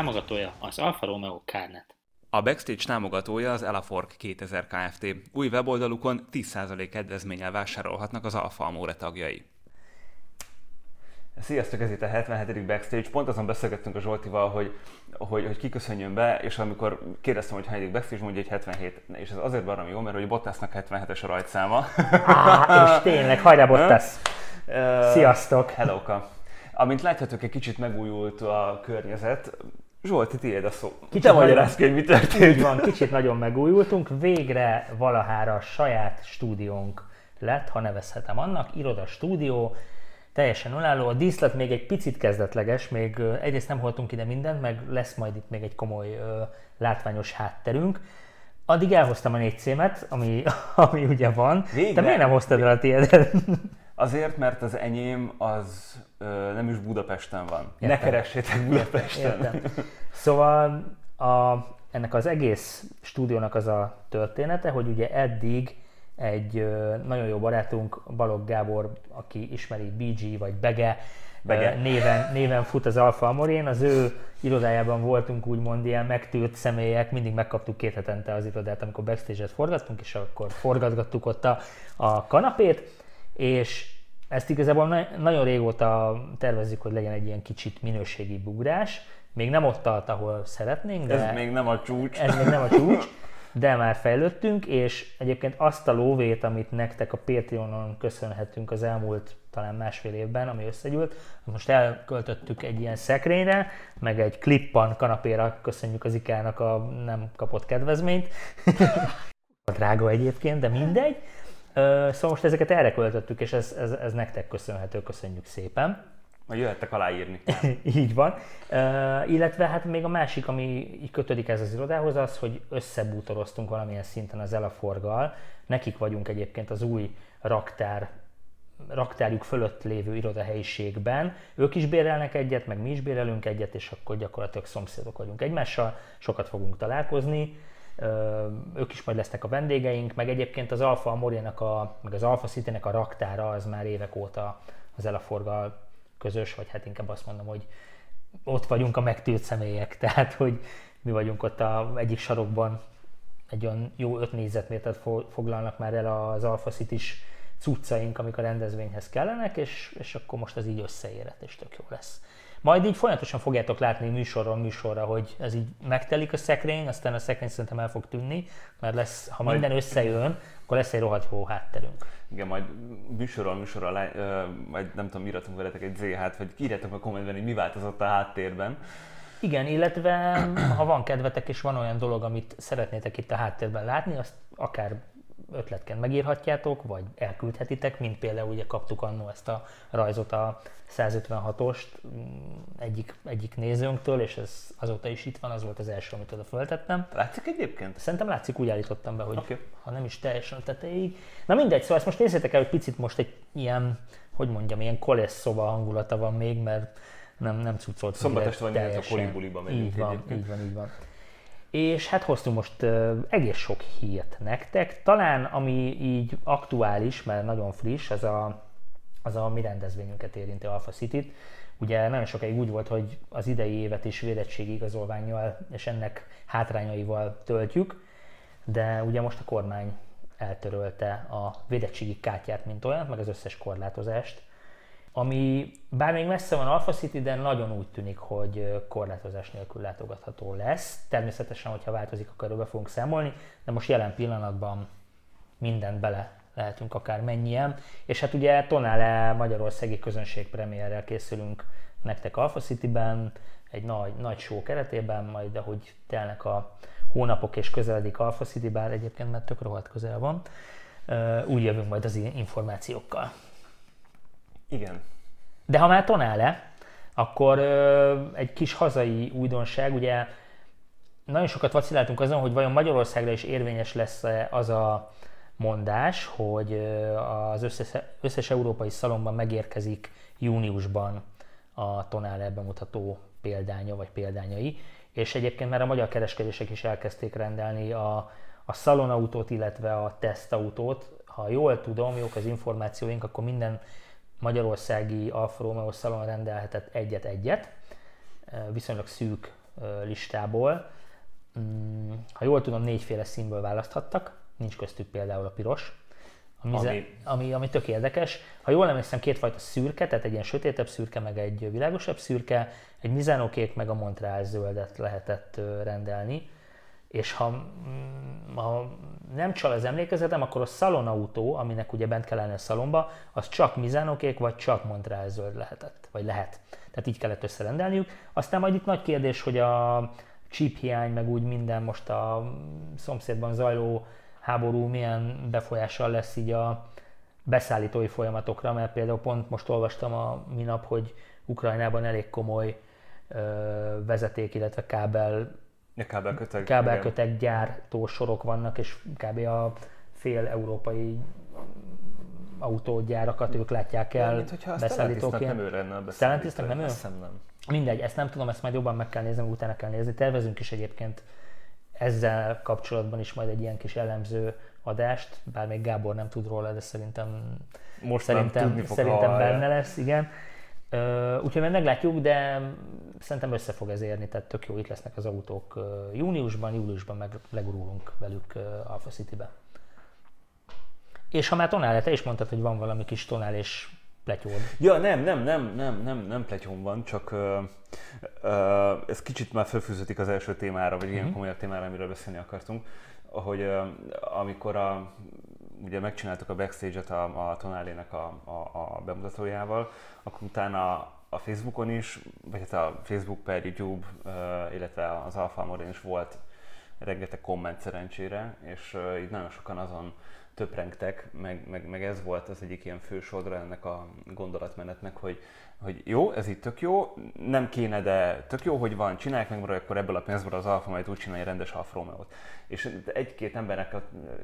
támogatója az Alfa Romeo Carnet. A Backstage támogatója az Elafork 2000 Kft. Új weboldalukon 10% kedvezménnyel vásárolhatnak az Alfa Amore tagjai. Sziasztok, ez itt a 77. Backstage. Pont azon beszélgettünk a Zsoltival, hogy, hogy, hogy kiköszönjön be, és amikor kérdeztem, hogy hányadik Backstage, mondja, hogy 77. És ez azért baromi jó, mert hogy Bottasnak 77-es a rajtszáma. Á, és tényleg, hajrá Bottas! Sziasztok! Hellóka! Amint láthatok, egy kicsit megújult a környezet. Zsolti, tiéd a szó. Kicsit Te ki, hogy mi történt. Így van, kicsit nagyon megújultunk, végre valahára saját stúdiónk lett, ha nevezhetem annak, iroda stúdió, teljesen önálló. A díszlet még egy picit kezdetleges, még egyrészt nem hoztunk ide mindent, meg lesz majd itt még egy komoly ö, látványos hátterünk. Addig elhoztam a négy cémet, ami, ami ugye van. Végre. Te miért nem hoztad el a tiédet? Azért, mert az enyém az ö, nem is Budapesten van. Ne Értem. keressétek Budapesten. Értem. Szóval a, ennek az egész stúdiónak az a története, hogy ugye eddig egy ö, nagyon jó barátunk, Balogh Gábor, aki ismeri BG vagy Bege, Bege. ö, néven, néven fut az Alfa Amorén, az ő irodájában voltunk úgymond ilyen megtűrt személyek, mindig megkaptuk két hetente az irodát, amikor backstage-et forgattunk, és akkor forgatgattuk ott a, a kanapét, és ezt igazából na- nagyon régóta tervezzük, hogy legyen egy ilyen kicsit minőségi ugrás. Még nem ott tart, ahol szeretnénk, de Ez még nem a csúcs. ez még nem a csúcs, de már fejlődtünk, és egyébként azt a lóvét, amit nektek a Patreonon köszönhetünk az elmúlt talán másfél évben, ami összegyűlt, most elköltöttük egy ilyen szekrényre, meg egy klippan kanapéra köszönjük az IKEA-nak a nem kapott kedvezményt. Drága egyébként, de mindegy. Szóval most ezeket erre költöttük, és ez, ez, ez nektek köszönhető, köszönjük szépen. Majd jöhettek aláírni. Így van. Uh, illetve hát még a másik, ami így kötődik ez az irodához, az, hogy összebútoroztunk valamilyen szinten az Elaforgal. Nekik vagyunk egyébként az új raktár raktárjuk fölött lévő irodahelyiségben. Ők is bérelnek egyet, meg mi is bérelünk egyet, és akkor gyakorlatilag szomszédok vagyunk egymással, sokat fogunk találkozni. Ők is majd lesznek a vendégeink, meg egyébként az Alfa Amorinak, a, meg az Alfa City-nek a raktára az már évek óta az Elaforgal közös, vagy hát inkább azt mondom, hogy ott vagyunk a megtűrt személyek, tehát hogy mi vagyunk ott a egyik sarokban, egy olyan jó 5 négyzetmétert fo- foglalnak már el az Alpha city cuccaink, amik a rendezvényhez kellenek, és, és akkor most ez így összeérett, és tök jó lesz. Majd így folyamatosan fogjátok látni műsorról műsorra, hogy ez így megtelik a szekrény, aztán a szekrény szerintem el fog tűnni, mert lesz, ha Majd- minden összejön, akkor lesz egy rohadt jó hátterünk. Igen, majd lá- ö, majd nem tudom, írhatunk veletek egy ZH-t, vagy írjátok a kommentben, hogy mi változott a háttérben. Igen, illetve ha van kedvetek és van olyan dolog, amit szeretnétek itt a háttérben látni, azt akár ötletként megírhatjátok, vagy elküldhetitek, mint például ugye kaptuk annó ezt a rajzot a 156-ost mm, egyik, egyik nézőnktől, és ez azóta is itt van, az volt az első, amit oda föltettem. Látszik egyébként? Szerintem látszik, úgy állítottam be, hogy Oké. ha nem is teljesen a tetejéig. Na mindegy, szóval ezt most nézzétek el, hogy picit most egy ilyen, hogy mondjam, ilyen kolesz szoba hangulata van még, mert nem, nem cuccolt. Szombat este van, a kolibuliba megyünk Így van, így van, így van. És hát hoztunk most uh, egész sok hírt nektek. Talán ami így aktuális, mert nagyon friss, az a, az a mi rendezvényünket érintő Alpha City-t. Ugye nagyon sokáig úgy volt, hogy az idei évet is védettségi igazolványjal és ennek hátrányaival töltjük, de ugye most a kormány eltörölte a védettségi kártyát, mint olyan, meg az összes korlátozást, ami bár még messze van Alpha City, de nagyon úgy tűnik, hogy korlátozás nélkül látogatható lesz. Természetesen, hogyha változik, akkor erről be fogunk számolni, de most jelen pillanatban mindent bele lehetünk akár mennyien. És hát ugye Tonale Magyarországi közönségpremierrel készülünk nektek Alpha City-ben, egy nagy, nagy show keretében, majd ahogy telnek a hónapok és közeledik Alpha City, bár egyébként már tök rohadt közel van, úgy jövünk majd az információkkal. Igen. De ha már Tonale, akkor ö, egy kis hazai újdonság, ugye nagyon sokat vaciláltunk azon, hogy vajon Magyarországra is érvényes lesz az a mondás, hogy az összes, összes európai szalomban megérkezik júniusban a Tonale bemutató példánya vagy példányai, és egyébként már a magyar kereskedések is elkezdték rendelni a, a szalonautót, illetve a tesztautót. Ha jól tudom, jók az információink, akkor minden magyarországi Alfa Romeo szalon rendelhetett egyet-egyet, viszonylag szűk listából. Mm, ha jól tudom, négyféle színből választhattak, nincs köztük például a piros, ami, Ami- ami, ami, tök érdekes. Ha jól emlékszem, kétfajta szürke, tehát egy ilyen sötétebb szürke, meg egy világosabb szürke, egy Mizano kék, meg a Montreal zöldet lehetett rendelni. És ha, mm, ha nem csal az emlékezetem, akkor a szalonautó, aminek ugye bent kell lenni a szalomba, az csak Mizano kék, vagy csak Montreal zöld lehetett, vagy lehet. Tehát így kellett összerendelniük. Aztán majd itt nagy kérdés, hogy a chip hiány, meg úgy minden most a szomszédban zajló háború milyen befolyással lesz így a beszállítói folyamatokra, mert például pont most olvastam a minap, hogy Ukrajnában elég komoly ö, vezeték, illetve kábel A kábelköteg. kábelköteg gyártó sorok vannak, és kb. a fél európai autógyárakat ők látják el Mint hogyha Stellantisnak nem beszállítóként. ő lenne a beszállító. Nem ő? Azt hiszem nem. Mindegy, ezt nem tudom, ezt majd jobban meg kell nézni, utána kell nézni. Tervezünk is egyébként ezzel kapcsolatban is majd egy ilyen kis elemző adást, bár még Gábor nem tud róla, de szerintem Most szerintem, tudni fog, szerintem ha- benne lesz, igen. Úgyhogy majd meglátjuk, de szerintem össze fog ez érni, tehát tök jó, itt lesznek az autók júniusban, júliusban meg legurulunk velük ö, Alpha City-be. És ha már tonál, te is mondtad, hogy van valami kis tonál és pletyód. Ja, nem, nem, nem, nem, nem, nem pletyón van, csak ö, ö, ez kicsit már felfűződik az első témára, vagy ilyen komolyabb témára, amiről beszélni akartunk, hogy ö, amikor a, ugye megcsináltuk a backstage-et a, a Tonálének a, a, a bemutatójával, akkor utána a Facebookon is, vagy hát a Facebook per YouTube, illetve az Alfa Amorin is volt rengeteg komment szerencsére, és így nagyon sokan azon töprengtek, meg, meg, meg ez volt az egyik ilyen fő sodra ennek a gondolatmenetnek, hogy, hogy jó, ez itt tök jó, nem kéne, de tök jó, hogy van, csinálják meg, mert akkor ebből a pénzből az Alfa majd úgy csinálja rendes Alfa Romeo-t. És egy-két embernek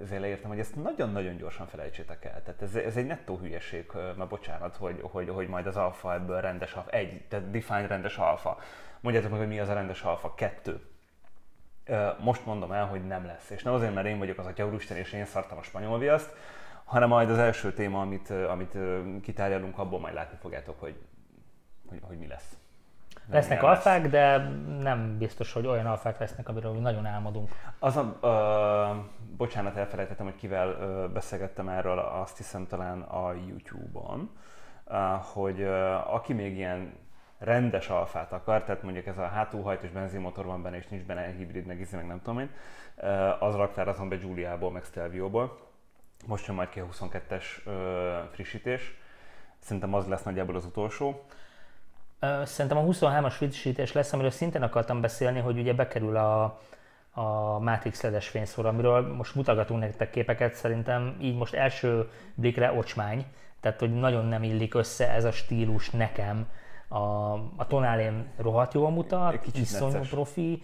azért leírtam, hogy ezt nagyon-nagyon gyorsan felejtsétek el. Tehát ez, ez egy nettó hülyeség, mert bocsánat, hogy, hogy, hogy majd az Alfa ebből rendes Alfa, egy, tehát define rendes Alfa. Mondjátok meg, hogy mi az a rendes Alfa, kettő. Most mondom el, hogy nem lesz. És nem azért, mert én vagyok az atya úristen, és én szartam a spanyol viaszt, hanem majd az első téma, amit, amit kitárgyalunk, abból majd látni fogjátok, hogy, hogy, hogy mi lesz. Nem Lesznek lesz. alfák, de nem biztos, hogy olyan alfák lesznek, amiről mi nagyon álmodunk. Az a, ö, bocsánat, elfelejtettem, hogy kivel ö, beszélgettem erről, azt hiszem talán a YouTube-on, ö, hogy ö, aki még ilyen rendes alfát akar, tehát mondjuk ez a hátulhajtós benzinmotor van benne, és nincs benne hibrid, meg izé, meg nem tudom én, az raktárazom be Giuliából, meg Stelvio-ból. Most jön majd ki a 22-es ö, frissítés. Szerintem az lesz nagyjából az utolsó. Szerintem a 23-as frissítés lesz, amiről szintén akartam beszélni, hogy ugye bekerül a, a Matrix ledes fényszóra, amiről most mutogatunk nektek képeket, szerintem így most első blikre ocsmány, tehát hogy nagyon nem illik össze ez a stílus nekem. A, a tonálén rohadt jól mutat, kicsit iszonyú necces. profi,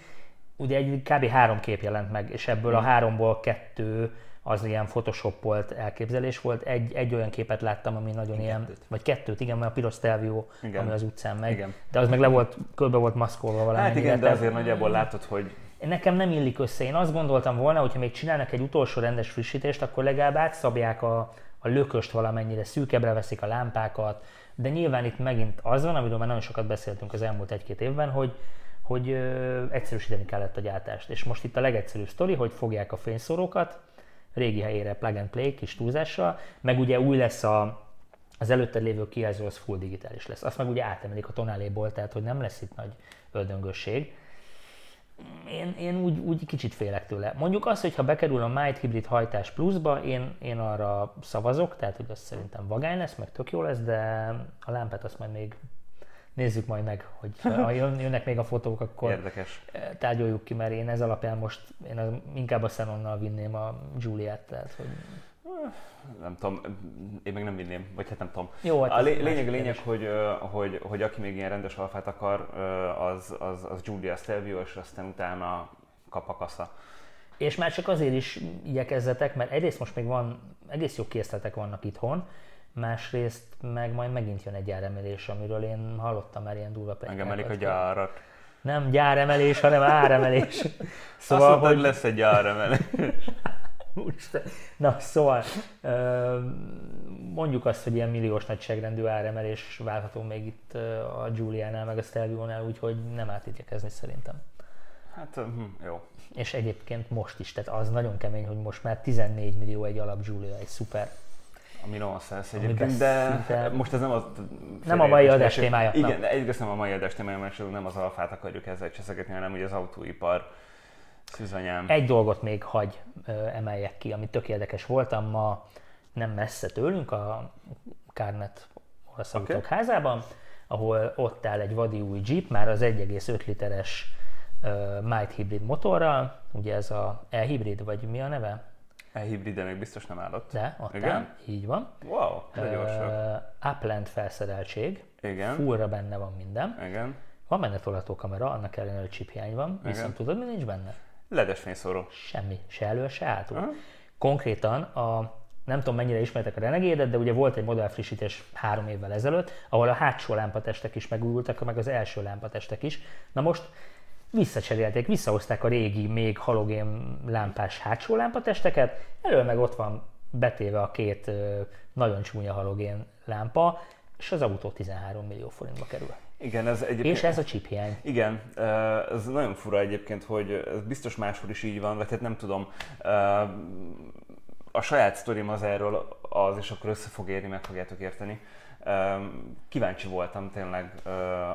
ugye egy kb. három kép jelent meg, és ebből a Mm. háromból kettő az ilyen photoshopolt elképzelés volt. Egy, egy olyan képet láttam, ami nagyon ilyen, Kettőt. vagy kettőt, igen, mert a piros Stelvio, Igen. ami az utcán megy. Igen. De az meg le volt, körbe volt maszkolva valamennyire. Hát igen, de azért nagyjából látod, hogy Nekem nem illik össze. Én azt gondoltam volna, hogyha még csinálnak egy utolsó rendes frissítést, akkor legalább átszabják a, a lököst valamennyire, szűkebbre veszik a lámpákat, de nyilván itt megint az van, amiről már nagyon sokat beszéltünk az elmúlt egy-két évben, hogy, hogy ö, egyszerűsíteni kellett a gyártást. És most itt a legegyszerűbb sztori, hogy fogják a fényszórókat, régi helyére plug and play kis túlzással, meg ugye új lesz a, az előtte lévő kijelző az full digitális lesz. Azt meg ugye átemelik a tonáléból, tehát hogy nem lesz itt nagy öldöngösség. Én, én úgy, úgy kicsit félek tőle. Mondjuk az, hogy ha bekerül a Might Hybrid hajtás pluszba, én, én arra szavazok, tehát hogy az szerintem vagány lesz, meg tök jó lesz, de a lámpát azt majd még nézzük majd meg, hogy ha jön, jönnek még a fotók, akkor érdekes. tárgyaljuk ki, mert én ez alapján most én az, inkább a Xenonnal vinném a Juliát, tehát hogy Nem tudom, én meg nem vinném, vagy hát nem tudom. Jó, hát a lé- lényeg, lényeg, hogy, ö, hogy, hogy aki még ilyen rendes alfát akar, ö, az, az, az Giulia Stelvio, és aztán utána kap a kasza. És már csak azért is igyekezzetek, mert egyrészt most még van, egész jó készletek vannak itthon, másrészt meg majd megint jön egy gyáremelés, amiről én hallottam már ilyen durva Megemelik a gyárat. Nem gyáremelés, hanem áremelés. Szóval, Azt mondtad, hogy... lesz egy gyáremelés. Úristen. Na, szóval mondjuk azt, hogy ilyen milliós nagyságrendű áremelés várható még itt a Giuliánál, meg a Stelvio-nál, úgyhogy nem árt ítélkezni szerintem. Hát, hm, jó. És egyébként most is, tehát az nagyon kemény, hogy most már 14 millió egy alap Giulia, egy szuper. Ami nonsense Ami egyébként, de szinte- most ez nem az... Nem a mai adás témája, Igen, nem. egyrészt nem a mai adás témája, mert nem az alfát akarjuk ezzel cseszegetni, hanem ugye az autóipar szűzanyám. Egy dolgot még hagy emeljek ki, ami tök érdekes voltam ma nem messze tőlünk, a Kárnet olasz Oké. autók házában, ahol ott áll egy vadi új Jeep, már az 1,5 literes uh, Might hibrid motorral, ugye ez a e-hibrid, vagy mi a neve? E-hibride még biztos nem állott. De, ott Igen? áll, így van. Wow, de. Uh, Upland felszereltség, Igen, fullra benne van minden. igen. Van benne tolatókamera, annak ellenére, hogy chip hiány van, viszont Igen. tudod, mi nincs benne? Ledes fényszóró. Semmi, se elő, se hátul. Aha. Konkrétan a nem tudom mennyire ismertek a Renegade-et, de ugye volt egy modellfrissítés három évvel ezelőtt, ahol a hátsó lámpatestek is megújultak, meg az első lámpatestek is. Na most visszacserélték, visszahozták a régi, még halogén lámpás hátsó lámpatesteket, elől meg ott van betéve a két nagyon csúnya halogén lámpa, és az autó 13 millió forintba kerül. Igen, ez egyébként... És ez a chip hiány. Igen, ez nagyon fura egyébként, hogy ez biztos máshol is így van, vagy hát nem tudom. A saját sztorim az erről az, és akkor össze fog érni, meg fogjátok érteni. Kíváncsi voltam tényleg,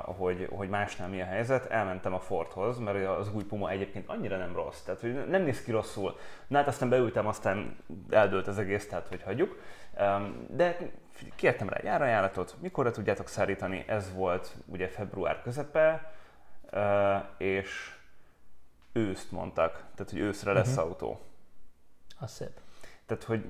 hogy, hogy másnál mi a helyzet. Elmentem a Fordhoz, mert az új Puma egyébként annyira nem rossz, tehát hogy nem néz ki rosszul. Na hát aztán beültem, aztán eldőlt az egész, tehát hogy hagyjuk. De kértem rá egy árajánlatot, mikorra tudjátok szállítani, ez volt ugye február közepe, és őszt mondtak, tehát hogy őszre lesz Mhm. autó. Az szép. Tehát, hogy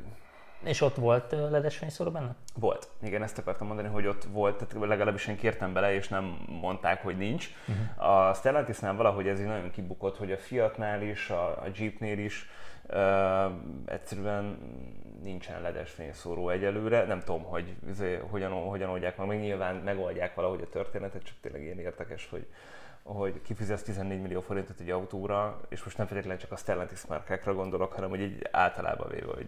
És ott volt ledes fényszóró benne? volt. Igen, ezt akartam mondani, hogy ott volt, tehát legalábbis én kértem bele, és nem mondták, hogy nincs. Uh-huh. A Stellantisnál valahogy ez így nagyon kibukott, hogy a Fiatnál is, a, a Jeepnél is uh, egyszerűen nincsen ledes fényszóró egyelőre. Nem tudom, hogy izé, hogyan, hogyan oldják meg, még nyilván megoldják valahogy a történetet, csak tényleg ilyen érdekes, hogy hogy kifizetsz 14 millió forintot egy autóra, és most nem feltétlenül csak a Stellantis márkákra gondolok, hanem hogy így általában véve, hogy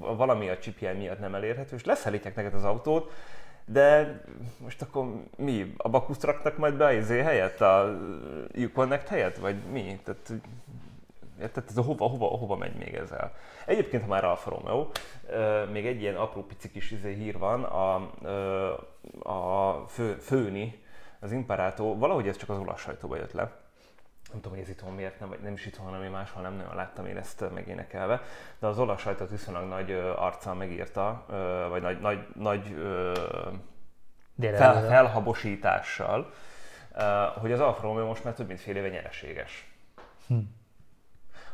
valami a chiphiány miatt nem elérhető, és leszállítják neked az autót, de most akkor mi? A Bakuszt raknak majd be a izé helyett? A Uconnect helyett? Vagy mi? Tehát, Érted? Ez a hova, hova, hova megy még ezzel? Egyébként, ha már Alfa Romeo, még egy ilyen apró pici kis izé hír van, a, a fő, főni, az Imparato, valahogy ez csak az olasz sajtóba jött le. Nem tudom, hogy ez itthon miért nem, vagy nem is itthon, hanem én máshol nem nagyon láttam én ezt megénekelve. De az olasz sajtót viszonylag nagy arccal megírta, vagy nagy, nagy, nagy fel, felhabosítással, hogy az Alfa Romeo most már több mint fél éve nyereséges. Hm.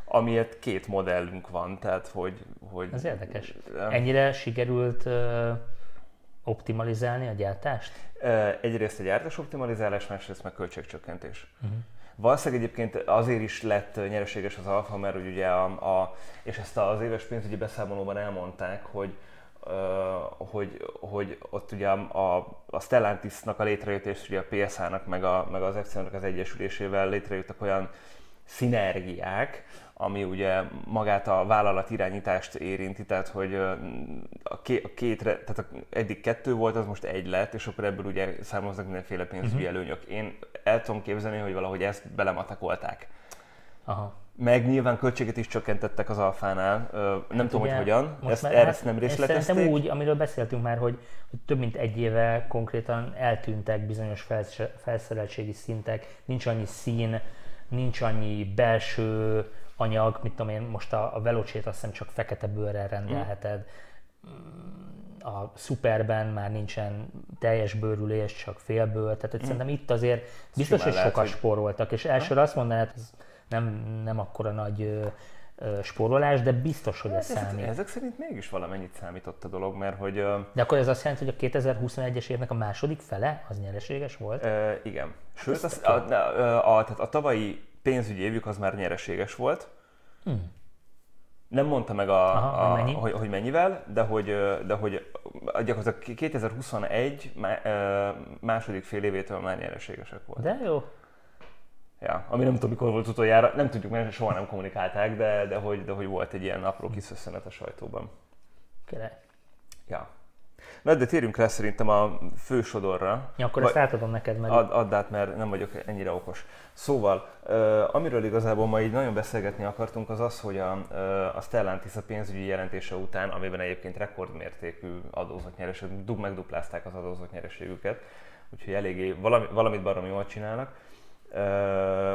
Amiért két modellünk van, tehát hogy... hogy Ez érdekes. Ennyire sikerült optimalizálni a gyártást? Egyrészt a gyártás optimalizálás, másrészt meg költségcsökkentés. Mhm. Valószínűleg egyébként azért is lett nyereséges az Alfa, mert hogy ugye a, a és ezt az éves pénzügyi beszámolóban elmondták, hogy hogy, hogy ott ugye a, a, Stellantisnak a létrejöttés, ugye a PSA-nak meg, a, meg az FCA-nak az egyesülésével létrejöttek olyan szinergiák, ami ugye magát a vállalat irányítást érinti, tehát hogy a, ké, a két, tehát a, eddig kettő volt, az most egy lett, és akkor ebből ugye származnak mindenféle pénzügyi Mhm. előnyök. Én el tudom képzelni, hogy valahogy ezt belematekolták. Aha. Meg nyilván költséget is csökkentettek az alfánál, nem tudom, Ugye, hogy hogyan, ezt, már- erre hát ezt nem ez részletezték. Szerintem úgy, amiről beszéltünk már, hogy, hogy több mint egy éve konkrétan eltűntek bizonyos felsz- felszereltségi szintek, nincs annyi szín, nincs annyi belső anyag, mit tudom én, most a, a Velocét azt hiszem csak fekete bőrrel rendelheted, Mm, a Superben már nincsen teljes bőrülés, csak félbőr, tehát hogy szerintem itt azért biztos, simán hogy lehet, sokat hogy- spóroltak, és elsőre azt mondanád, hogy ez nem, nem akkora nagy spórolás, de biztos, hogy ez Hát számít. ezek, szerint mégis valamennyit számított a dolog, mert hogy De akkor ez azt jelenti, hogy a 2021-es évnek a második fele az nyereséges volt? ö, igen. Sőt, az, a, a, a, a, tehát a tavalyi pénzügyi évük az már nyereséges volt. Hmm. Nem mondta meg, a, Aha, a, mennyi? hogy, hogy mennyivel, de hogy, de hogy gyakorlatilag 2021 má- ö, második fél évétől már nyereségesek volt. De jó. Ja, ami nem tudom, mikor volt utoljára, nem tudjuk, mert soha nem kommunikálták, de, de, hogy, de hogy volt egy ilyen apró kis összenet a sajtóban. Király. Ja. Na, de térjünk rá szerintem a fősodorra. Ja, akkor Vagy- ezt átadom neked, mert Ad, add át, mert nem vagyok ennyire okos. Szóval, uh, amiről igazából ma így nagyon beszélgetni akartunk, az az, hogy a, uh, a Stellantis a pénzügyi jelentése után, amiben egyébként rekordmértékű adózott nyereség, megduplázták az adózott nyereségüket, úgyhogy eléggé valami, valamit baromi jól csinálnak.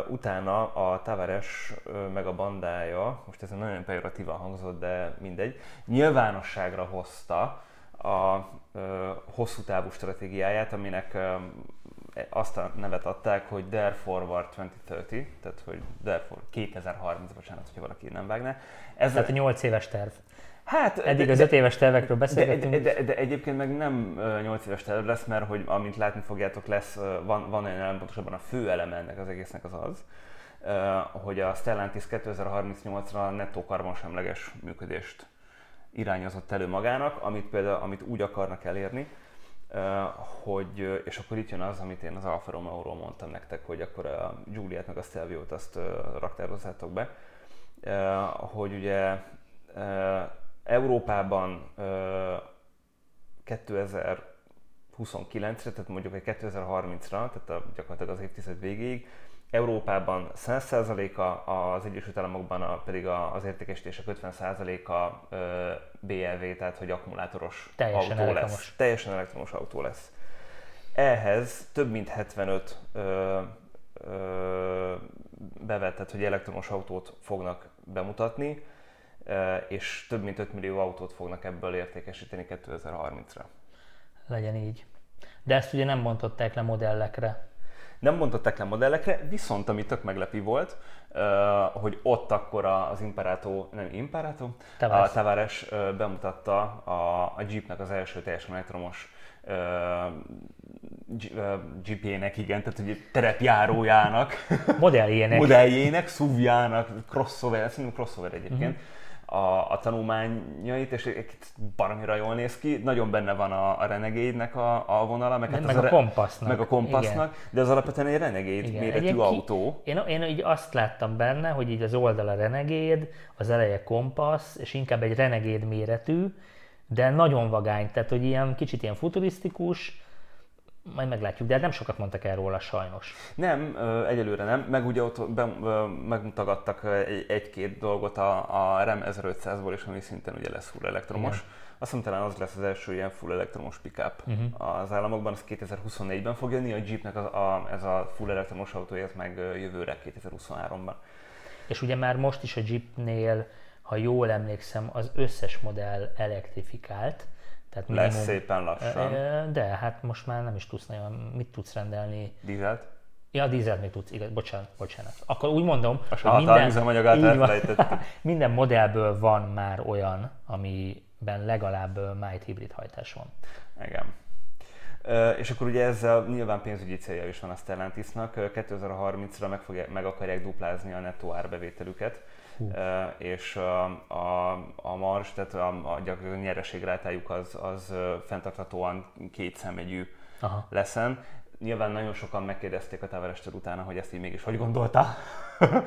Utána a Tavares meg a bandája, most ez nagyon pejoratívan hangzott, de mindegy, nyilvánosságra hozta a uh, hosszú távú stratégiáját, aminek azt a nevet adták, hogy Dare Forward 2030, tehát hogy Dare for 2030, bocsánat, hogyha valaki nem vágná. Ez tehát a 8 éves terv. Hát, Eddig de- az de- 5 éves tervekről de, beszélgettünk. de, de, de, egyébként meg nem 8 éves terv lesz, mert hogy amint látni fogjátok, lesz, van, van olyan elem, pontosabban a fő eleme ennek az egésznek az az, hogy a Stellantis 2038-ra nettó karbonsemleges működést irányozott elő magának, amit például amit úgy akarnak elérni, hogy, és akkor itt jön az, amit én az Alfa Romeo-ról mondtam nektek, hogy akkor a Giuliát meg a Stelvio-t azt raktározzátok be, hogy ugye Európában ö, 2029-re, tehát mondjuk egy 2030-ra, tehát a, gyakorlatilag az évtized végéig, Európában 100%-a, az Egyesült Államokban a, pedig a, az értékesítések 50%-a ö, BLV, tehát hogy akkumulátoros Teljesen autó elektromos. lesz. Teljesen elektromos autó lesz. Ehhez több mint 75 ö, ö, bevett, tehát hogy elektromos autót fognak bemutatni, és több mint 5 millió autót fognak ebből értékesíteni 2030-ra. Legyen így. De ezt ugye nem bontották le modellekre. Nem bontották le modellekre, viszont ami tök meglepi volt, hogy ott akkor az Imperato, nem Imperato, Tavares. a Tavares bemutatta a, a Jeepnek az első teljesen elektromos GP-nek, igen, tehát ugye terepjárójának, Modelljének. modelljének, SUV-jának, crossover, szerintem crossover egyébként, Mhm. A, a tanulmányait, és egy baromira jól néz ki. Nagyon benne van a, a Renegade-nek a, a vonala, meg, hát Meg az a re- Compassnak. meg a Compassnak, de az alapvetően egy Renegade Igen. méretű Egy autó. Én, én így azt láttam benne, hogy így az oldala Renegade, az eleje Compass, és inkább egy Renegade méretű, de nagyon vagány, tehát hogy ilyen kicsit ilyen futurisztikus, majd meglátjuk, de hát nem sokat mondtak el róla sajnos. Nem, egyelőre nem, meg ugye ott be, egy- egy-két dolgot a, a REM 1500-ból is, ami szintén ugye lesz full elektromos. Igen. Azt hiszem talán az lesz az első ilyen full elektromos pickup Uh-huh. az államokban, az 2024-ben fog jönni, a Jeepnek a, a, ez a full elektromos autója, ez meg jövőre 2023-ban. És ugye már most is a Jeepnél, ha jól emlékszem, az összes modell elektrifikált. Tehát Lesz minimum- szépen lassan. De hát most már nem is tudsz nagyon, mit tudsz rendelni. Dízelt? Ja, a dízelt még tudsz, igaz, bocsánat, bocsánat. Akkor úgy mondom, A hogy így van. minden modellből van már olyan, amiben legalább mild hibrid hajtás van. Igen. És akkor ugye ezzel nyilván pénzügyi célja is van a Stellantisnak. Ö, 2030-ra meg, fogják, meg akarják duplázni a nettó árbevételüket, És a, a, mars, tehát a, a, gyakorlatilag a nyereségrátájuk az, az fenntarthatóan két szemegyű Aha. leszen. Nyilván nagyon sokan megkérdezték a Tavarestől utána, hogy ezt így mégis hogy gondolta.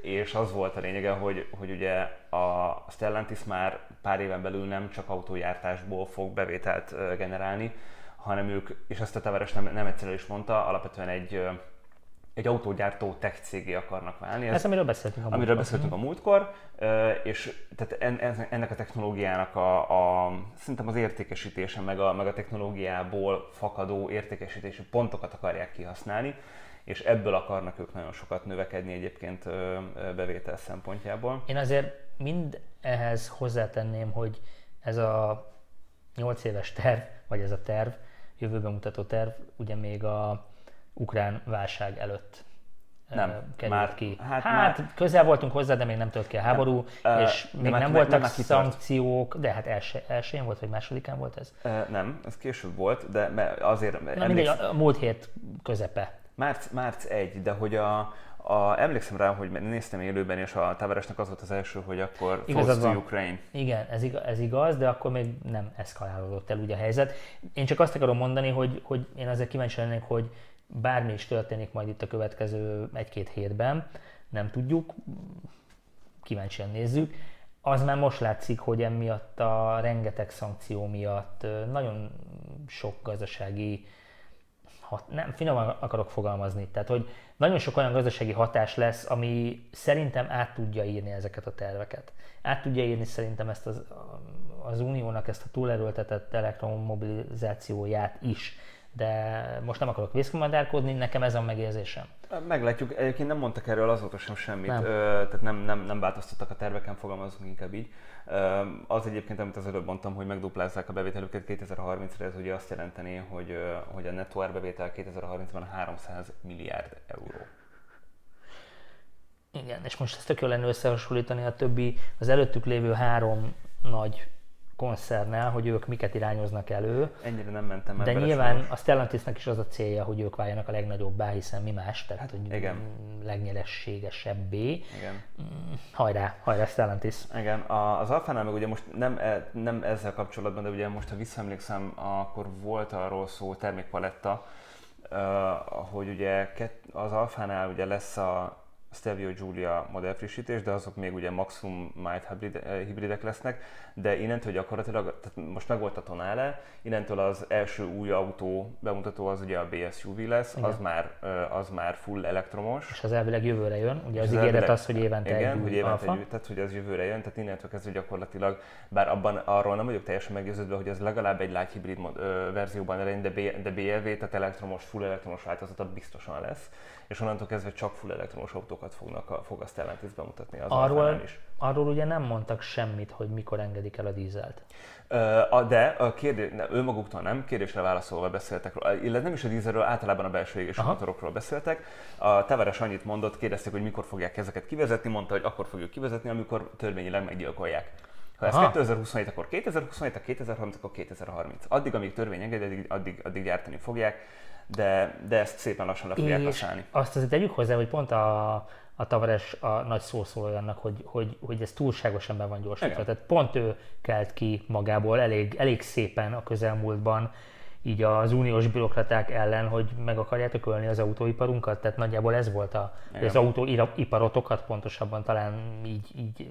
és az volt a lényege, hogy, hogy ugye a Stellantis már pár éven belül nem csak autógyártásból fog bevételt generálni, hanem ők, és ezt a Tavares nem, nem egyszer is mondta, alapvetően egy, egy autógyártó tech cégé akarnak válni. Ez, amiről beszéltünk a Amiről beszéltünk a múltkor, és tehát en- en- ennek a technológiának a, a szerintem az értékesítése, meg a, meg a technológiából fakadó értékesítési pontokat akarják kihasználni, és ebből akarnak ők nagyon sokat növekedni egyébként bevétel szempontjából. Én azért mind ehhez hozzátenném, hogy ez a 8 éves terv, vagy ez a terv, jövőben mutató terv, ugye még a ukrán válság előtt Nem, ö, került már- ki. hát Hát, már- közel voltunk hozzá, de még nem tört ki a háború, Ö, és de még nem már- voltak kitört. szankciók, de hát első, elsőjén volt, vagy másodikán volt ez? Ö, Nem, ez később volt, de azért Na mindegy, a, a múlt hét közepe. Márc, márc 1, de hogy a, a, emlékszem rá, hogy néztem élőben, és a Tavaresnek az volt az első, hogy akkor Igazad van. Ukraine. Igen, ez igaz, ez igaz, de akkor még nem eszkalálódott el ugye a helyzet. Én csak azt akarom mondani, hogy, hogy én azért kíváncsi lennék, hogy bármi is történik majd itt a következő egy-két hétben, nem tudjuk, kíváncsian nézzük. az már most látszik, hogy emiatt a rengeteg szankció miatt nagyon sok gazdasági hat, nem, finoman akarok fogalmazni, tehát hogy nagyon sok olyan gazdasági hatás lesz, ami szerintem át tudja írni ezeket a terveket. Át tudja írni szerintem ezt az, az uniónak ezt a túlerőltetett elektromobilizációját is de most nem akarok vészkomadárkodni, nekem ez a megérzésem. Meglátjuk, egyébként nem mondtak erről azóta sem semmit, nem. Ö, tehát nem, nem, nem változtattak a terveken, fogalmazunk inkább így. Ö, az egyébként, amit az előbb mondtam, hogy megduplázzák a bevételüket 2030-ra, ez ugye azt jelenteni, hogy, hogy a nettó árbevétel 2030-ban 300 milliárd euró. Igen, és most ezt tök jól lenne összehasonlítani a többi, az előttük lévő három nagy koncernnel, hogy ők miket irányoznak elő. Ennyire nem mentem De nyilván sajnos. a Stellantisnak is az a célja, hogy ők váljanak a legnagyobbá, hiszen mi más, tehát hát, hogy igen. legnyerességesebbé. Igen. Mm, hajrá, hajrá Stellantis. Igen, az Alfánál meg ugye most nem, e, nem ezzel kapcsolatban, de ugye most ha visszaemlékszem, akkor volt arról szó termékpaletta, hogy ugye az Alfánál ugye lesz a Stelvio Giulia modell frissítés, de azok még ugye maximum mild hibrid, eh, hibridek lesznek, de innentől gyakorlatilag, tehát most meg volt a Tonale, innentől az első új autó bemutató az ugye a BSUV lesz, az már, eh, az már full elektromos. És az elvileg jövőre jön, ugye az, az ígéret az, hogy évente igen, egy hogy évente egy, tehát hogy ez jövőre jön, tehát innentől kezdve gyakorlatilag, bár abban arról nem vagyok teljesen meggyőződve, hogy ez legalább egy light hibrid mod, ö, verzióban elején, de, B, de BLV, tehát elektromos, full elektromos változata biztosan lesz és onnantól kezdve csak full elektromos autókat fognak a, fog a Stellantis bemutatni az arról, is. Arról ugye nem mondtak semmit, hogy mikor engedik el a dízelt. De a kérdés, ne, ő maguktól nem, kérdésre válaszolva beszéltek róla, illetve nem is a dízelről, általában a belső égésű motorokról beszéltek. A Tavares annyit mondott, kérdezték, hogy mikor fogják ezeket kivezetni, mondta, hogy akkor fogjuk kivezetni, amikor törvényileg meggyilkolják. Ha ez 2027, akkor 2027, ha 2030, akkor 2030. Addig, amíg törvény engedi, addig, addig, addig gyártani fogják de, de ezt szépen lassan le fogják használni. Azt azért tegyük hozzá, hogy pont a, a Tavares a nagy szószólója annak, hogy, hogy, hogy ez túlságosan be van gyorsítva. Tehát pont ő kelt ki magából elég, elég szépen a közelmúltban így az uniós bürokraták ellen, hogy meg akarjátok ölni az autóiparunkat. Tehát nagyjából ez volt a, az autóiparotokat pontosabban talán így, így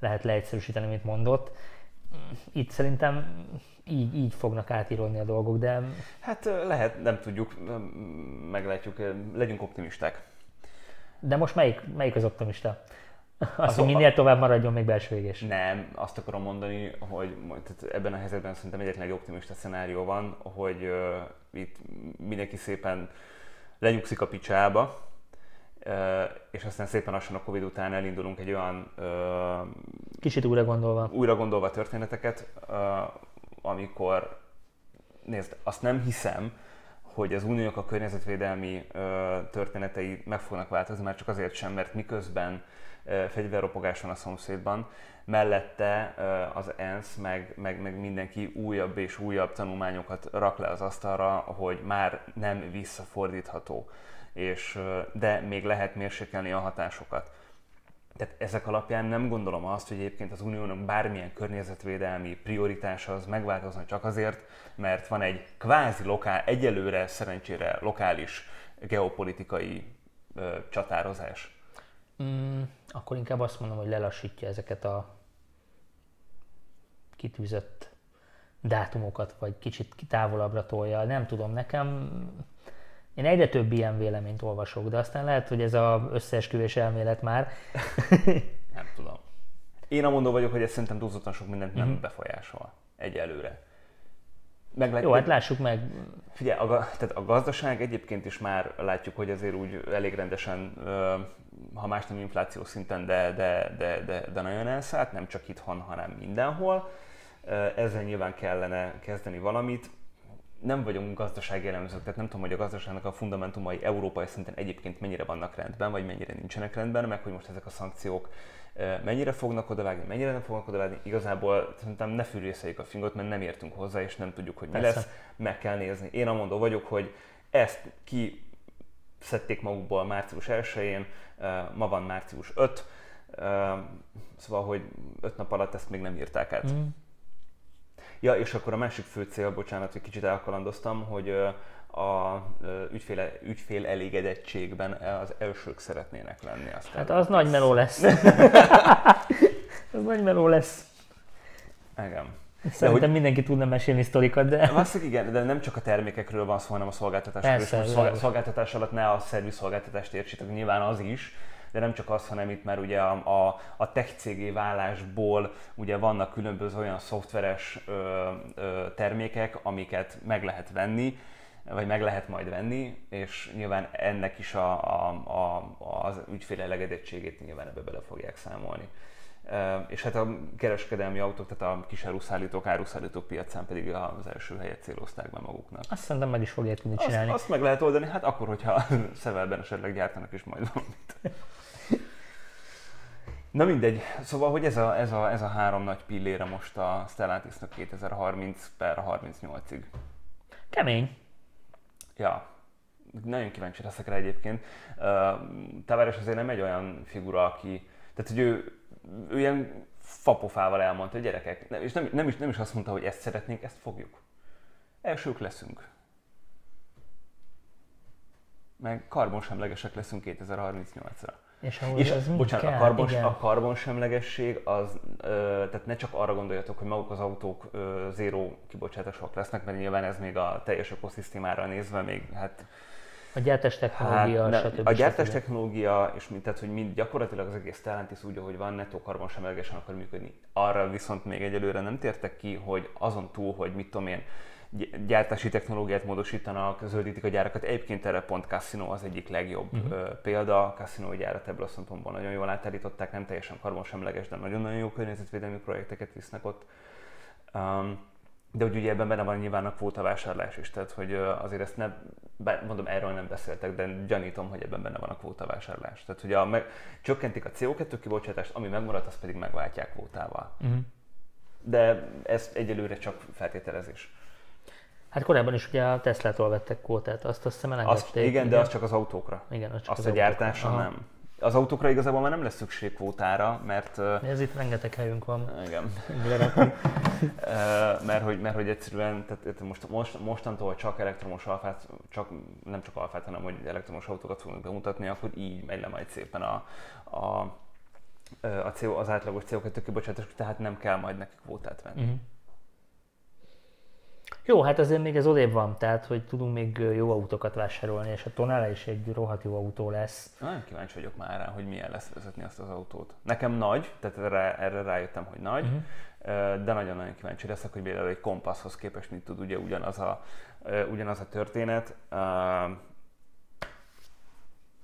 lehet leegyszerűsíteni, mint mondott. Itt szerintem így, így fognak átírodni a dolgok, de... Hát lehet, nem tudjuk, meglátjuk, legyünk optimisták. De most melyik, melyik az optimista? Azt, hogy minél tovább maradjon még belső égés. Nem, azt akarom mondani, hogy tehát ebben a helyzetben szerintem egyetlen egy optimista szenárió van, hogy uh, itt mindenki szépen lenyugszik a picsába, és aztán szépen lassan a Covid után elindulunk egy olyan... Kicsit újra gondolva. Újra gondolva történeteket, amikor, nézd, azt nem hiszem, hogy az uniók a környezetvédelmi történetei meg fognak változni, már csak azért sem, mert miközben fegyverropogás van a szomszédban, mellette az ENSZ meg, meg, meg mindenki újabb és újabb tanulmányokat rak le az asztalra, hogy már nem visszafordítható, és, de még lehet mérsékelni a hatásokat. Tehát ezek alapján nem gondolom azt, hogy egyébként az uniónak bármilyen környezetvédelmi prioritása az megváltozna csak azért, mert van egy kvázi lokál, egyelőre szerencsére lokális geopolitikai ö, csatározás. Mm, akkor inkább azt mondom, hogy lelassítja ezeket a kitűzött dátumokat, vagy kicsit távolabbra tolja. Nem tudom, nekem én egyre több ilyen véleményt olvasok, de aztán lehet, hogy ez az összeesküvés elmélet már. nem tudom. Én amondó vagyok, hogy ez szerintem túlzottan sok mindent nem mm-hmm. befolyásol egyelőre. Meglátjuk. Jó, hát lássuk meg. Figyelj, a, tehát a gazdaság egyébként is már látjuk, hogy azért úgy elég rendesen, ha más nem infláció szinten, de, de, de, de, de nagyon elszállt, nem csak itthon, hanem mindenhol. Ezzel nyilván kellene kezdeni valamit nem vagyunk gazdasági elemzők, tehát nem tudom, hogy a gazdaságnak a fundamentumai európai szinten egyébként mennyire vannak rendben, vagy mennyire nincsenek rendben, meg hogy most ezek a szankciók mennyire fognak odavágni, mennyire nem fognak odavágni. Igazából szerintem ne fűrészeljük a fingot, mert nem értünk hozzá, és nem tudjuk, hogy mi Persze. lesz. Meg kell nézni. Én amondó vagyok, hogy ezt ki szedték magukból március 1-én, ma van március 5, szóval, hogy 5 nap alatt ezt még nem írták át. Mm. Ja, és akkor a másik fő cél, bocsánat, hogy kicsit elkalandoztam, hogy a ügyfél, ügyfél elégedettségben az elsők szeretnének lenni. Aztán hát az nagy meló lesz. Ez nagy meló lesz. Igen. Szerintem hogy... mindenki tudna mesélni sztorikat, de... Valószínűleg igen, de nem csak a termékekről van szó, hanem a szolgáltatásról. Persze, és most szolgáltatás alatt ne a szerviz szolgáltatást értsétek, nyilván az is, de nem csak az, hanem itt már ugye a, a, a tech cégé válásból ugye vannak különböző olyan szoftveres ö, ö, termékek, amiket meg lehet venni, vagy meg lehet majd venni, és nyilván ennek is a, a, a, az ügyfél elegedétségét nyilván ebbe bele fogják számolni. És hát a kereskedelmi autók, tehát a kis áruszállítók, áruszállítók piacán pedig az első helyet célozták be maguknak. Azt szerintem meg is fogják tudni Azt, csinálni. azt meg lehet oldani, hát akkor, hogyha Szevelben esetleg gyártanak is majd valamit. Na mindegy, szóval, hogy ez a, ez a, ez a három nagy pillére most a Stellantisnak 2030 per 38-ig. Kemény. Ja, nagyon kíváncsi leszek rá egyébként. Uh, Tavares azért nem egy olyan figura, aki, tehát hogy ő, ő ilyen fapofával elmondta, hogy gyerekek, és nem, nem, is, nem is azt mondta, hogy ezt szeretnénk, ezt fogjuk. Elsők leszünk. Meg karbonsemlegesek leszünk 2038-ra. És ahhoz És ez bocsánat, kell, a, karbon, igen. a karbonsemlegesség az, ö, tehát ne csak arra gondoljatok, hogy maguk az autók ö, zéró kibocsátások lesznek, mert nyilván ez még a teljes ökoszisztémára nézve még hát A gyártás technológia, Hát, ne, stb. a gyártás stb. technológia, és mind, tehát, hogy mind, gyakorlatilag az egész Stellantis úgy, ahogy van, nettó karbonsemlegesen akar működni. Arra viszont még egyelőre nem tértek ki, hogy azon túl, hogy mit tudom én, gyártási technológiát módosítanak, zöldítik a gyárakat. Egyébként erre pont Cassino az egyik legjobb uh-huh. példa. Cassino gyárat ebből a szempontból nagyon jól átállították, nem teljesen karbonsemleges, de nagyon-nagyon jó környezetvédelmi projekteket visznek ott. Um, de úgy ugye ebben benne van nyilván a kvótavásárlás is, tehát hogy azért ezt nem, mondom, erről nem beszéltek, de gyanítom, hogy ebben benne van a kvótavásárlás. Tehát hogy a, meg, csökkentik a CO2 kibocsátást, ami megmaradt, azt pedig megváltják kvótával. Uh-huh. De ez egyelőre csak feltételezés. Hát korábban is ugye a Tesla-tól vettek kvótát, azt azt hiszem Azt, elengedték. igen, de az csak az autókra. igen, az csak Azt az a gyártásra Aha. nem. Az autókra igazából már nem lesz szükség kvótára, mert Ez itt rengeteg helyünk van. igen, mert hogy, mert hogy egyszerűen, tehát most, most, mostantól csak elektromos alfát, csak, nem csak alfát, hanem hogy elektromos autókat fogunk bemutatni, akkor így megy le majd szépen a, a, a CO, az átlagos CO2 kibocsátás, tehát nem kell majd nekik kvótát venni. Uh-huh. Jó, hát azért még ez odébb van, tehát hogy tudunk még jó autókat vásárolni, és a Tonale is egy rohadt jó autó lesz. Nagyon kíváncsi vagyok már rá, hogy milyen lesz vezetni azt az autót. Nekem nagy, tehát erre, erre rájöttem, hogy nagy, uh-huh. de nagyon-nagyon kíváncsi leszek, hogy például egy kompasszhoz képest mit tud ugye ugyanaz a, ugyanaz a történet.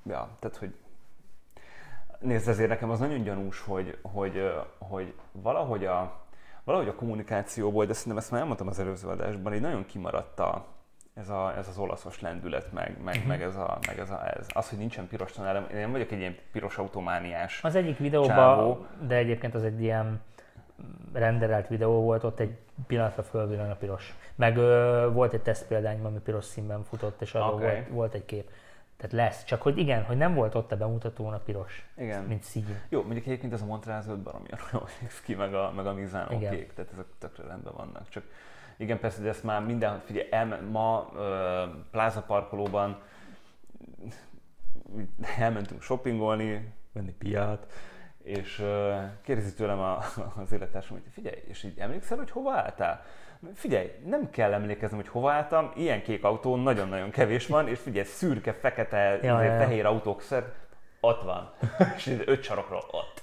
Ja, tehát hogy Nézd, ezért nekem az nagyon gyanús, hogy, hogy, hogy valahogy, a, valahogy a kommunikációból, de szerintem ezt már elmondtam az előző adásban, így nagyon kimaradt a, ez, a, ez az olaszos lendület, meg, meg, meg, ez, a, meg ez, a, ez. Az, hogy nincsen piros tanárem, én nem vagyok egy ilyen piros automániás. Az egyik videóban, Csávó. de egyébként az egy ilyen renderelt videó volt, ott egy pillanatra fölvillan a piros. Meg ö, volt egy tesztpéldány, ami piros színben futott, és arról Oké. volt, volt egy kép. Tehát lesz, csak hogy igen, hogy nem volt ott a bemutatón a piros, Igen. mint szígy. Jó, mondjuk egyébként ez a Montreal zöld baromi jól néz ki, meg a, meg a Mizano Igen. kék, tehát ezek tökre rendben vannak. Csak igen, persze, de ezt már minden, figyelj, elme, ma uh, Plaza parkolóban elmentünk shoppingolni, venni piát, és uh, kérdezi tőlem a, az élettársam, hogy figyelj, és így emlékszel, hogy hova álltál? Figyelj, nem kell emlékeznem, hogy hova álltam, ilyen kék autó nagyon-nagyon kevés van, és figyelj, szürke, fekete, Ja, ja, fehér autók szer, ott van. és öt sarokról ott.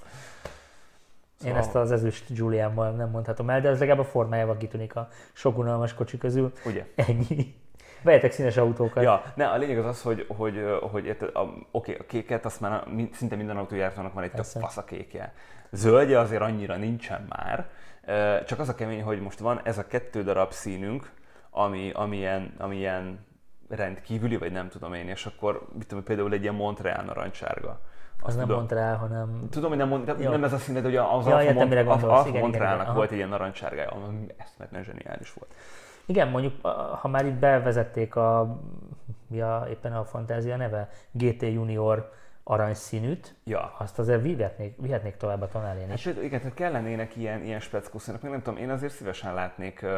Én ezt az ezüst Juliánmal nem mondhatom el, de ez legalább a formájával kitűnik a sok unalmas kocsi közül. Ugye? Ennyi. Vejetek színes autókat. Ja, ne, a lényeg az az, hogy, hogy, hogy érted, a, oké, a kéket, azt már a- szinte minden autógyártónak van egy tök Persze. fasz a kékje. Zöldje azért annyira nincsen már, csak az a kemény, hogy most van ez a kettő darab színünk, ami, amilyen, amilyen rendkívüli, vagy nem tudom én, és akkor mit tudom, például egy ilyen Montreal narancssárga. az nem tudom, rá, hanem Tudom, hogy nem, mond, Jó. nem ez a színed, hogy az Ja, Alfa, Mont, Montrealnak volt egy ilyen narancssárgája, ami eszmetlen zseniális volt. Igen, mondjuk, ha már itt bevezették a, mi a, éppen a fantázia neve, GT Junior aranyszínűt, Ja. azt azért vihetnék, vihetnék tovább a tonálén Hát is. sőt, igen, tehát kellenének ilyen, ilyen speckuszínak, meg nem tudom, én azért szívesen látnék uh,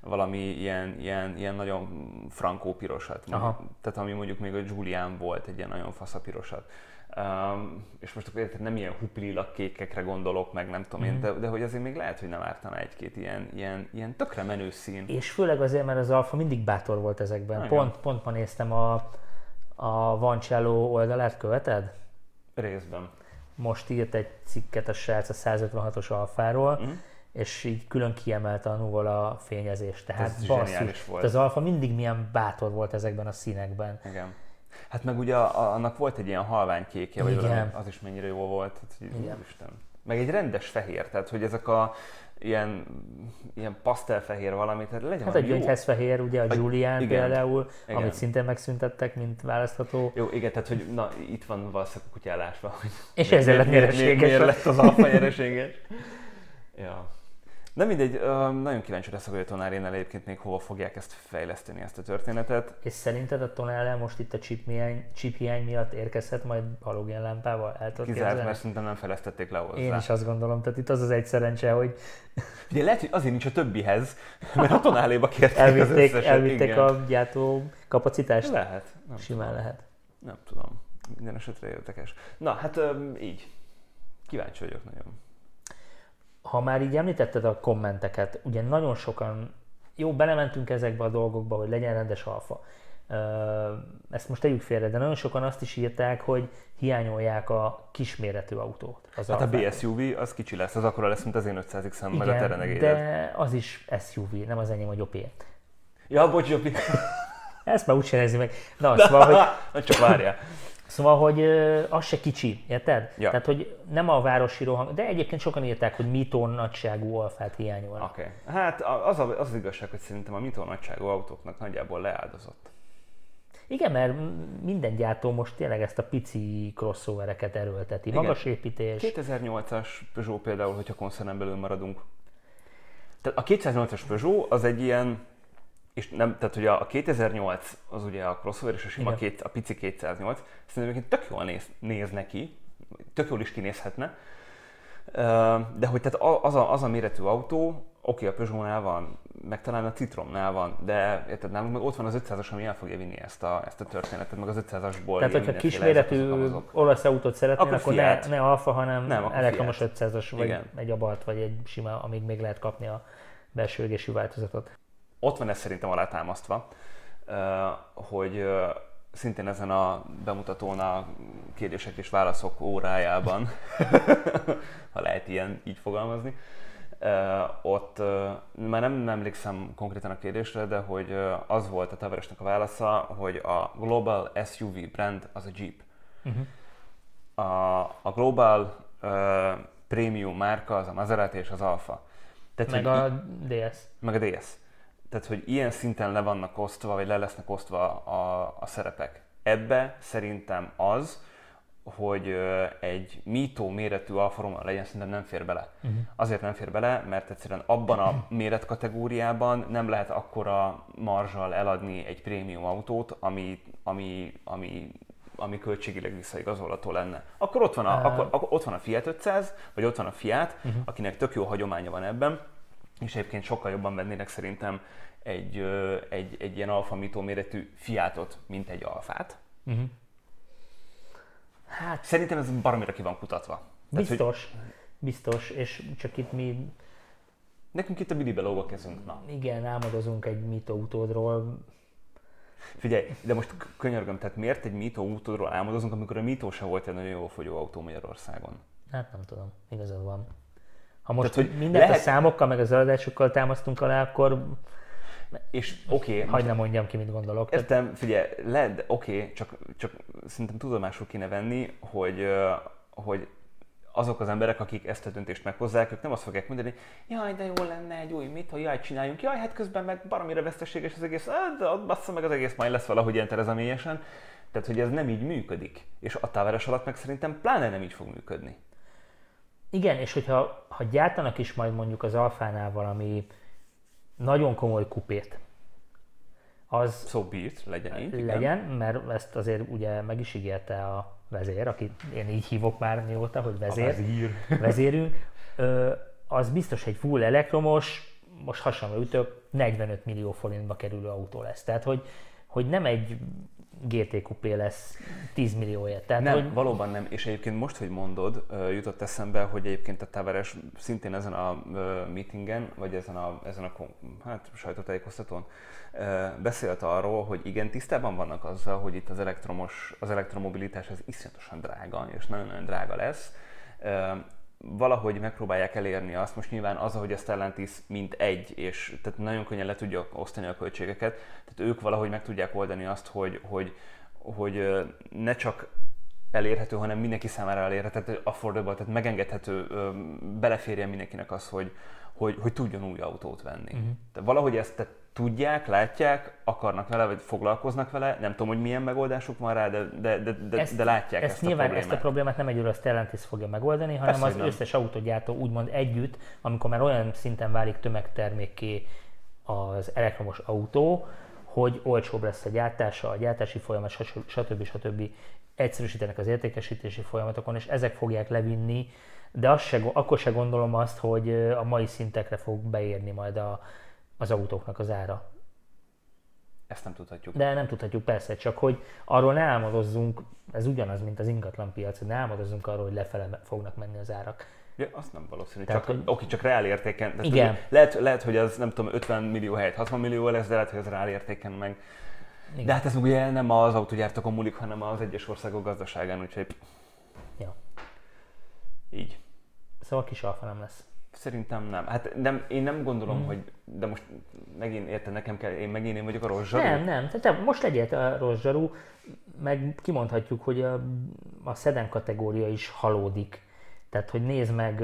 valami ilyen, ilyen, ilyen nagyon frankó pirosat. Aha. Tehát ami mondjuk még a Julian volt, egy ilyen nagyon fasz a pirosat. Um, és most akkor érted, nem ilyen huplila kékekre gondolok, meg nem tudom én, de, de hogy azért még lehet, hogy nem ártana egy-két ilyen, ilyen, ilyen tökre menő szín. És főleg azért, mert az Alfa mindig bátor volt ezekben. Pont, pont ma néztem a, a Vancello oldalát, követed? Részben. Most írt egy cikket a srác a 156-os Alfáról, Mhm. és így külön kiemelte a Nuvola fényezést. Tehát Ez basszus, volt. Az Alfa mindig milyen bátor volt ezekben a színekben. Igen. Hát meg ugye annak volt egy ilyen halvány kékje, vagy Igen. valami, az is mennyire jó volt. Hát. Isten. Meg egy rendes fehér, tehát hogy ezek a ilyen, ilyen pasztelfehér valami, tehát legyen Hát valami egy jó. gyöngyhezfehér, ugye a A- igen. például, Igen. amit szintén megszüntettek, mint választható. Jó, igen, tehát hogy na, itt van valószínűleg a kutyálásban, hogy És ezzel lett miért, miért, nyereséges. miért lett az alfa nyereséges. ja. De mindegy, nagyon kíváncsi leszek, hogy a Tonárénál egyébként még hova fogják ezt fejleszteni, ezt a történetet. És szerinted a Tonale most itt a chip, hiány, chip hiány miatt érkezhet majd halogénlámpával? El tudod Kizárt, képzelni? mert szerintem nem fejlesztették le hozzá. Én is azt gondolom, tehát itt az az egy szerencse, hogy Ugye lehet, hogy azért nincs a többihez, mert a tonáléba kérték az elvitték, összeset. elvitték igen. a gyártó kapacitást. Lehet. Nem Simán tudom. lehet. Nem tudom. Minden esetre érdekes. Na, hát így. Kíváncsi vagyok nagyon. Ha már így említetted a kommenteket, ugye nagyon sokan, jó, belementünk ezekbe a dolgokba, hogy legyen rendes alfa. Ezt most tegyük félre, de nagyon sokan azt is írták, hogy hiányolják a kisméretű autót. Az Hát a Alfából. BSUV az kicsi lesz, az akkora lesz, mint az én 500 x meg a te Igen, renegade de az is SUV, nem az enyém a gyopé. Ja, bocs, Jopi. Ezt már úgy sem meg. Na, szóval, hogy, Na, csak várjál. Szóval, hogy az se kicsi, érted? Ja. Tehát, hogy nem a városi roham, de egyébként sokan írták, hogy mitón nagyságú alfát hiányolnak. Oké. Okay. Hát az, a, az az igazság, hogy szerintem a mitó nagyságú autóknak nagyjából leáldozott. Igen, mert minden gyártó most tényleg ezt a pici crossovereket erőlteti. Igen. Magas építés. 2008-as Peugeot például, hogyha koncernen belül maradunk. Tehát a 208-as Peugeot az egy ilyen, és nem, tehát ugye a 2008 az ugye a crossover és a sima Igen. két, a pici 208, szerintem egyébként tök jól néz, néz neki, tök jól is kinézhetne, de hogy tehát az a, az a méretű autó, oké, a Peugeotnál van, meg talán a Citromnál van, de érted, nálunk meg ott van az 500-as, ami el fogja vinni ezt a, ezt a történetet, meg az 500-asból Tehát, hogyha kisméretű olasz autót szeretnél, Akkor akkor, ne, Fiat. ne Alfa, hanem Nem, elektromos Fiat. 500-as, vagy Igen. egy abalt, vagy egy sima, amíg még lehet kapni a belső égésű változatot. Ott van ez szerintem alátámasztva, hogy szintén ezen a bemutatón a kérdések és válaszok órájában, ha lehet ilyen így fogalmazni, ott már nem emlékszem konkrétan a kérdésre, de hogy az volt a Tavaresnek a válasza, hogy a Global SUV brand az a Jeep. Uh-huh. A, a Global ö, Premium márka az a Maserati és az Alfa. Tehát, Meg a DS. meg a DS. Tehát, hogy ilyen szinten le vannak osztva, vagy le lesznek osztva a, a szerepek. Ebbe szerintem az, hogy egy mító méretű Alfa Romeo legyen, szerintem nem fér bele. Uh-huh. Azért nem fér bele, mert egyszerűen abban a méretkategóriában nem lehet akkora marzsal eladni egy prémium autót, ami, ami, ami, ami költségileg visszaigazolható lenne. Akkor ott van a, Á. akkor, akkor ott van a Fiat 500, vagy ott van a Fiat, Mhm. akinek tök jó hagyománya van ebben, és egyébként sokkal jobban vennének szerintem egy, egy, egy ilyen alfa méretű Fiatot, mint egy alfát. Uh-huh. Hát Szerintem ez baromira ki van kutatva. Tehát, hogy biztos, biztos, és csak itt mi nekünk itt a bilibe lóg a kezünk. Na, igen, álmodozunk egy Mito utódról, figyelj, de most könyörgöm, tehát miért egy Mito útodról álmodozunk, amikor a Mito se volt egy nagyon jól fogyó autó Magyarországon? hát nem tudom, igazad van. Ha most Tehát, hogy mindent lehet- a számokkal, meg az eladásokkal támasztunk alá, akkor És oké, okay, hagyd ne mondjam ki, mit gondolok. Tehát, Értem, figyelj, lehet, de oké, okay, csak, csak szerintem tudomásul kéne venni, hogy, hogy azok az emberek, akik ezt a döntést meghozzák, ők nem azt fogják mondani, jaj, de jó lenne egy új mit, ha jaj, csináljunk, jaj, hát közben meg baromira veszteséges az egész, "Á, de ott bassza meg az egész, majd lesz valahogy ilyen terezemélyesen. Tehát, hogy ez nem így működik. És a táveres alatt meg szerintem pláne nem így fog működni. Igen, és hogyha ha gyártanak is majd mondjuk az Alfánál valami nagyon komoly kupét, az So be it, legyen így. igen. legyen, mert ezt azért ugye meg is ígérte a vezér, akit én így hívok már mióta, hogy vezér, vezír. vezérünk, Ö, az biztos egy full elektromos, most hasonló ütök, 45 millió forintba kerülő autó lesz. Tehát, hogy, hogy nem egy GT kupé lesz 10 millióért. Tehát, Nem, hogy valóban nem. És egyébként most, hogy mondod, jutott eszembe, hogy egyébként a Tavares szintén ezen a meetingen, vagy ezen a, ezen a hát, sajtótájékoztatón beszélt arról, hogy igen, tisztában vannak azzal, hogy itt az elektromos, az elektromobilitás az iszonyatosan drága, és nagyon-nagyon drága lesz. Valahogy megpróbálják elérni azt, most nyilván az, hogy a Stellantis mint egy, és tehát nagyon könnyen le tudja osztani a költségeket, tehát ők valahogy meg tudják oldani azt, hogy, hogy, hogy ne csak elérhető, hanem mindenki számára elérhető, tehát affordable, tehát megengedhető, beleférjen mindenkinek az, hogy, hogy, hogy tudjon új autót venni. Uh-huh. Tehát valahogy ezt tehát tudják, látják, akarnak vele, vagy foglalkoznak vele, nem tudom, hogy milyen megoldásuk van rá, de, de, de, de, ezt, de látják ezt, ezt, nyilván a problémát. ezt a problémát nem egyről a Stellantis fogja megoldani, hanem Persze, az nem. összes autógyártó úgymond együtt, amikor már olyan szinten válik tömegtermékké az elektromos autó, hogy olcsóbb lesz a gyártása, a gyártási folyamat, stb. stb. stb. egyszerűsítenek az értékesítési folyamatokon, és ezek fogják levinni, de azt se, akkor se gondolom azt, hogy a mai szintekre fog beérni majd a, az autóknak az ára. Ezt nem tudhatjuk. De nem tudhatjuk persze, csak hogy arról ne álmodozzunk, ez ugyanaz, mint az ingatlan piac, hogy ne álmodozzunk arról, hogy lefele fognak menni az árak. Ja, azt nem valószínű. Tehát, csak, hogy- oké, csak reál értéken. Tehát Igen. ugye Lehet, lehet, hogy az nem tudom, 50 millió helyett 60 millió lesz, de lehet, hogy az reál értéken meg. Igen. De hát ez ugye nem az autógyártókon múlik, hanem az egyes országok gazdaságán, úgyhogy Ja. így. Szóval kis alfa nem lesz. Szerintem nem. Hát nem, én nem gondolom, Hmm. hogy, de most megint érted, nekem kell, én megint én vagyok a rossz zsarú. Nem, nem. Tehát te most legyél te a rossz zsarú, meg kimondhatjuk, hogy a, a szeden kategória is halódik. Tehát, hogy nézd meg,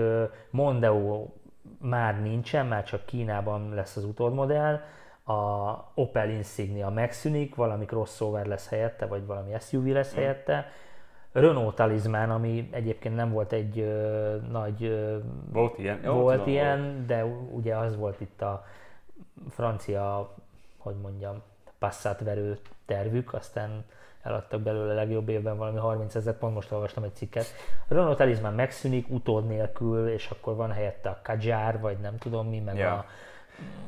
Mondeo már nincsen, már csak Kínában lesz az utódmodell, a Opel Insignia megszűnik, valami crossover lesz helyette, vagy valami SUV lesz helyette. Renault Talisman, ami egyébként nem volt egy ö, nagy ö, Volt ilyen. Jó, volt tudom, ilyen, de ugye az volt itt a francia, hogy mondjam, Passat verő tervük, aztán eladtak belőle legjobb évben valami 30 ezer pont, most olvastam egy cikket. A Renault Talisman megszűnik utód nélkül, és akkor van helyette a Kajar, vagy nem tudom mi, meg Ja. a...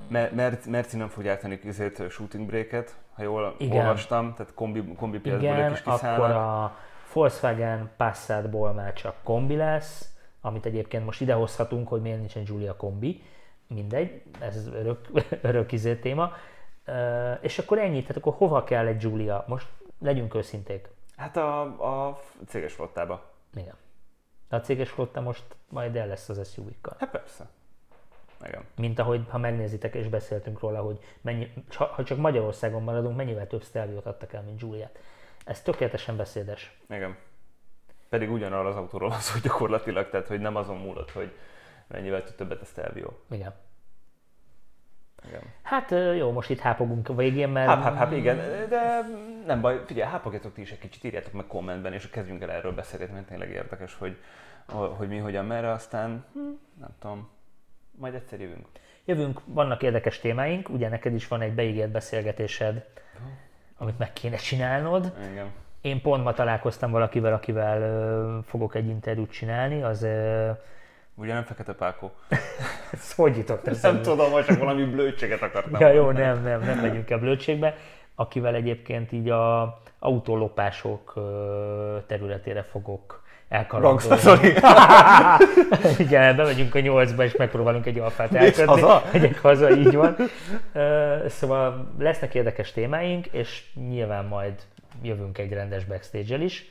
Mer- Mer- Merci nem fog gyártani shooting breaket, ha jól Igen. olvastam, tehát kombi, kombi piacból ők Igen, is akkor kiszállnak. a Volkswagen Passatból már csak kombi lesz, amit egyébként most idehozhatunk, hogy miért nincsen Giulia kombi, mindegy, ez örök, örök izé téma. És akkor ennyi, tehát akkor hova kell egy Giulia? Most legyünk őszinték. Hát a, a céges flottába. Igen. De a céges flotta most majd el lesz az SUV-kkal. Hát persze. Igen. Mint ahogy, ha megnézitek és beszéltünk róla, hogy mennyi, ha ha csak Magyarországon maradunk, mennyivel több Stelviót adtak el, mint Giuliát. Ez tökéletesen beszédes. Igen. Pedig ugyanarról az autóról van szó gyakorlatilag, tehát hogy nem azon múlott, hogy mennyivel többet a Stelvio. Igen. Igen. Hát jó, most itt hápogunk a végén, mert... Háp, háp, háp, igen, de nem baj, figyelj, hápogjatok ti is egy kicsit, írjátok meg kommentben, és kezdjünk el erről beszélgetni, mert tényleg érdekes, hogy, hogy mi, hogyan, merre, aztán hm, nem tudom, majd egyszer jövünk. Jövünk, vannak érdekes témáink, ugye neked is van egy beígért beszélgetésed, amit meg kéne csinálnod. Igen. Én pont ma találkoztam valakivel, akivel fogok egy interjút csinálni, az... Ugye nem fekete pákó? ezt hogy jutott Nem eszembe? tudom, most csak valami blödséget akartam. Ja, jó, mondani. nem, nem, nem megyünk el blödségbe. Akivel egyébként így a autólopások ö, területére fogok Zoli. Igen, bemegyünk a nyolcba, és megpróbálunk egy alfát elkötni. haza? Megyek haza, így van. Szóval lesznek érdekes témáink, és nyilván majd jövünk egy rendes backstage-el is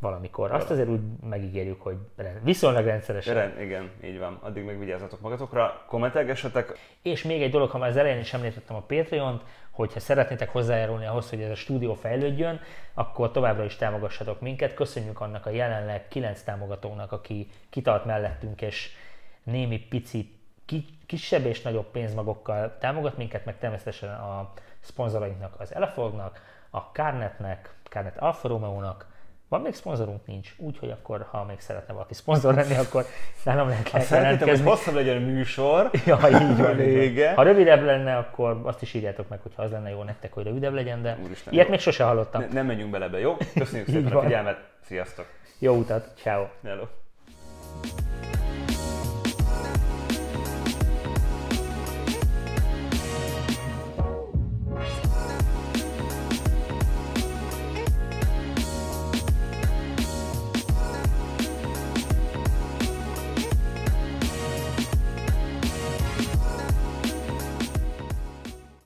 valamikor. Azt azért úgy megígérjük, hogy rend- viszonylag rendszeresen. Ren- igen, így van. Addig meg vigyázzatok magatokra, kommentelgessetek. És még egy dolog, ha már az elején is említettem a Patreon-t, hogyha szeretnétek hozzájárulni ahhoz, hogy ez a stúdió fejlődjön, akkor továbbra is támogassatok minket. Köszönjük annak a jelenleg 9 támogatónak, aki kitart mellettünk, és némi pici, ki, kisebb és nagyobb pénzmagokkal támogat minket, meg természetesen a szponzorainknak, az Elefognak, a Carnetnek, Carnet Alfa Romeo-nak, Van még szponzorunk? Nincs. Úgyhogy akkor, ha még szeretne valaki szponzor lenni, akkor nálam lehet Ha szeretnétek, hogy jelentkezni. hosszabb legyen a műsor, Ja, így van, így van. Ha rövidebb lenne, akkor azt is írjátok meg, hogyha az lenne jó nektek, hogy rövidebb legyen, de Úristen, ilyet jó. még sose hallottam. ne, nem menjünk bele ebbe, jó? Köszönjük szépen a figyelmet, sziasztok! Jó utat, ciao. Hello.